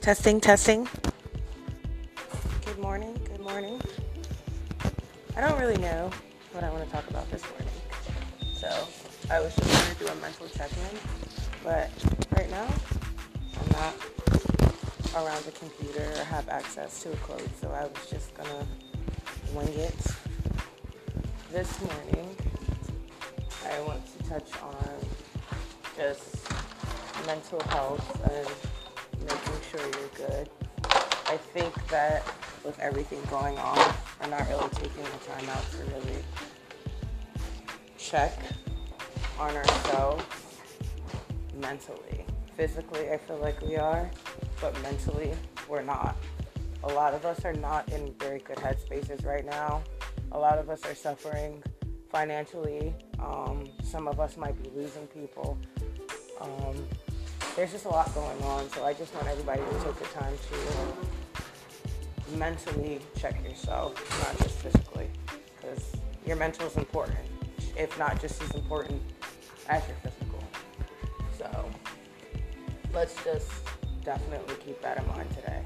Testing, testing. Good morning, good morning. I don't really know what I want to talk about this morning. So I was just going to do a mental check in. But right now, I'm not around the computer or have access to a code. So I was just going to wing it. This morning, I want to touch on just mental health and sure you're good. I think that with everything going on, we're not really taking the time out to really check on ourselves mentally. Physically, I feel like we are, but mentally, we're not. A lot of us are not in very good headspaces right now. A lot of us are suffering financially. Um, some of us might be losing people. There's just a lot going on. So I just want everybody to take the time to mentally check yourself, not just physically, because your mental is important, if not just as important as your physical. So let's just definitely keep that in mind today.